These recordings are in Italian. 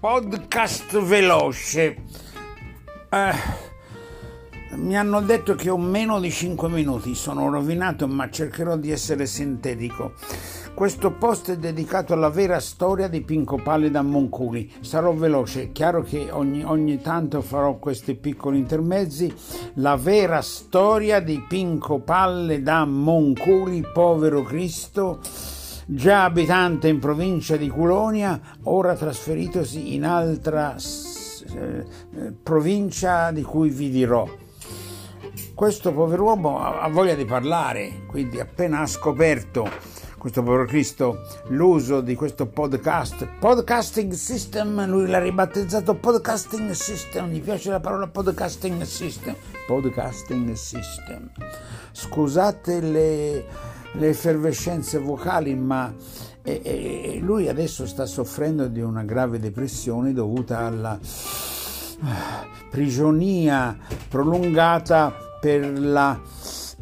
podcast veloce. Eh, mi hanno detto che ho meno di 5 minuti, sono rovinato ma cercherò di essere sintetico. Questo post è dedicato alla vera storia di Pinco Palle da Monculi. Sarò veloce, chiaro che ogni, ogni tanto farò questi piccoli intermezzi. La vera storia di Pinco Palle da Monculi, povero Cristo già abitante in provincia di Culonia, ora trasferitosi in altra eh, provincia di cui vi dirò. Questo pover'uomo ha voglia di parlare, quindi appena ha scoperto questo povero Cristo l'uso di questo podcast, podcasting system, lui l'ha ribattezzato podcasting system, gli piace la parola podcasting system, podcasting system. Scusate le le effervescenze vocali, ma e, e lui adesso sta soffrendo di una grave depressione dovuta alla ah, prigionia prolungata per la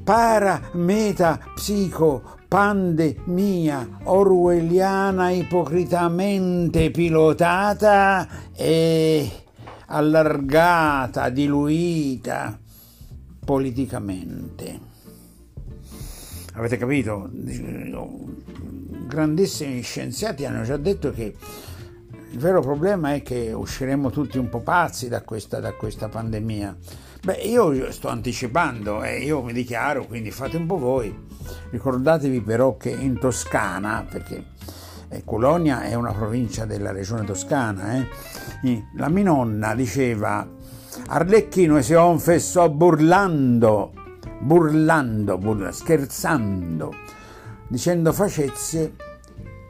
parametapsicopandemia orwelliana ipocritamente pilotata e allargata, diluita politicamente. Avete capito? Grandissimi scienziati hanno già detto che il vero problema è che usciremo tutti un po' pazzi da questa, da questa pandemia. Beh, io sto anticipando e eh, io mi dichiaro, quindi fate un po' voi. Ricordatevi però che in Toscana, perché eh, Colonia è una provincia della regione toscana, eh, la mia nonna diceva Arlecchino si confessò burlando burlando, burlando, scherzando, dicendo facezze,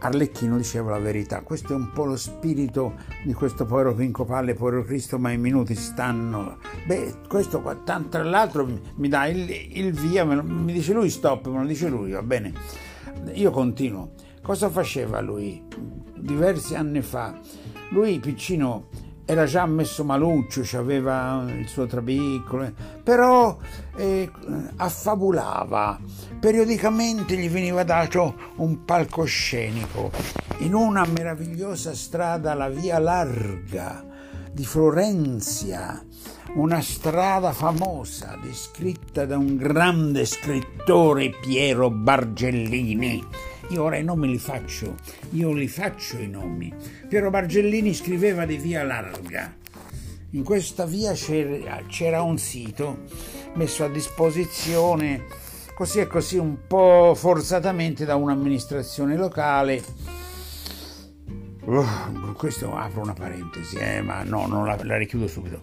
Arlecchino diceva la verità. Questo è un po' lo spirito di questo povero Pinco Palle, povero Cristo, ma i minuti stanno. Beh, questo qua, tra l'altro mi dà il, il via, lo, mi dice lui stop, me lo dice lui, va bene. Io continuo. Cosa faceva lui? Diversi anni fa, lui piccino era già messo maluccio, aveva il suo trabicolo, però eh, affabulava. Periodicamente gli veniva dato un palcoscenico in una meravigliosa strada, la Via Larga di Florenzia, una strada famosa descritta da un grande scrittore Piero Bargellini io ora i nomi li faccio, io li faccio i nomi. Piero Bargellini scriveva di Via Larga. In questa via c'era, c'era un sito messo a disposizione così e così un po' forzatamente da un'amministrazione locale. Uh, questo apro una parentesi, eh, ma no, non la, la richiudo subito.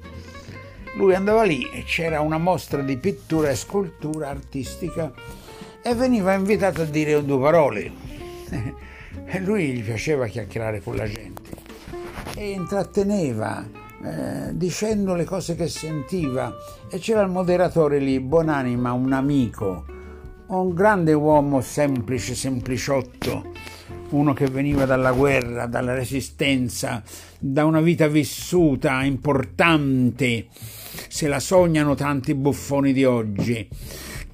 Lui andava lì e c'era una mostra di pittura e scultura artistica e veniva invitato a dire due parole. E lui gli piaceva chiacchierare con la gente. E intratteneva eh, dicendo le cose che sentiva. E c'era il moderatore lì, buonanima, un amico, un grande uomo semplice, sempliciotto, uno che veniva dalla guerra, dalla resistenza, da una vita vissuta importante, se la sognano tanti buffoni di oggi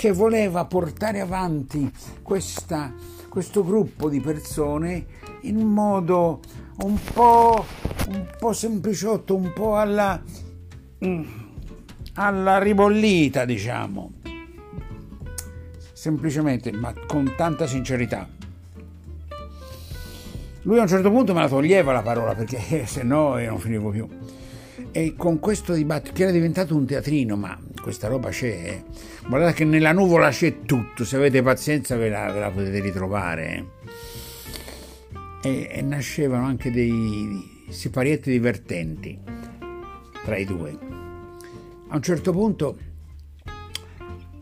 che voleva portare avanti questa, questo gruppo di persone in modo un po', un po sempliciotto, un po' alla, mm, alla ribollita, diciamo. Semplicemente, ma con tanta sincerità. Lui a un certo punto me la toglieva la parola perché se no io non finivo più. E con questo dibattito, che era diventato un teatrino, ma questa roba c'è. Eh. Guardate che nella nuvola c'è tutto, se avete pazienza ve la, ve la potete ritrovare. Eh. E, e, nascevano anche dei siparietti divertenti tra i due. A un certo punto,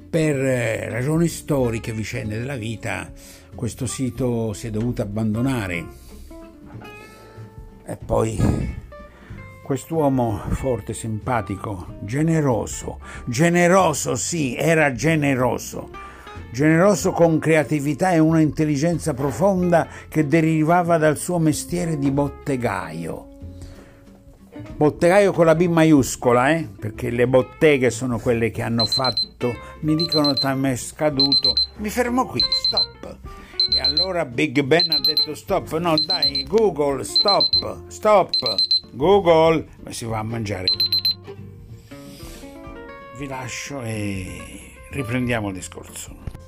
per eh, ragioni storiche, vicende della vita, questo sito si è dovuto abbandonare. E poi Quest'uomo forte, simpatico, generoso, generoso sì, era generoso, generoso con creatività e una intelligenza profonda che derivava dal suo mestiere di bottegaio. Bottegaio con la B maiuscola, eh? perché le botteghe sono quelle che hanno fatto, mi dicono time è scaduto, mi fermo qui, stop. E allora Big Ben ha detto stop, no dai, Google, stop, stop. Google, si va a mangiare. Vi lascio e riprendiamo il discorso.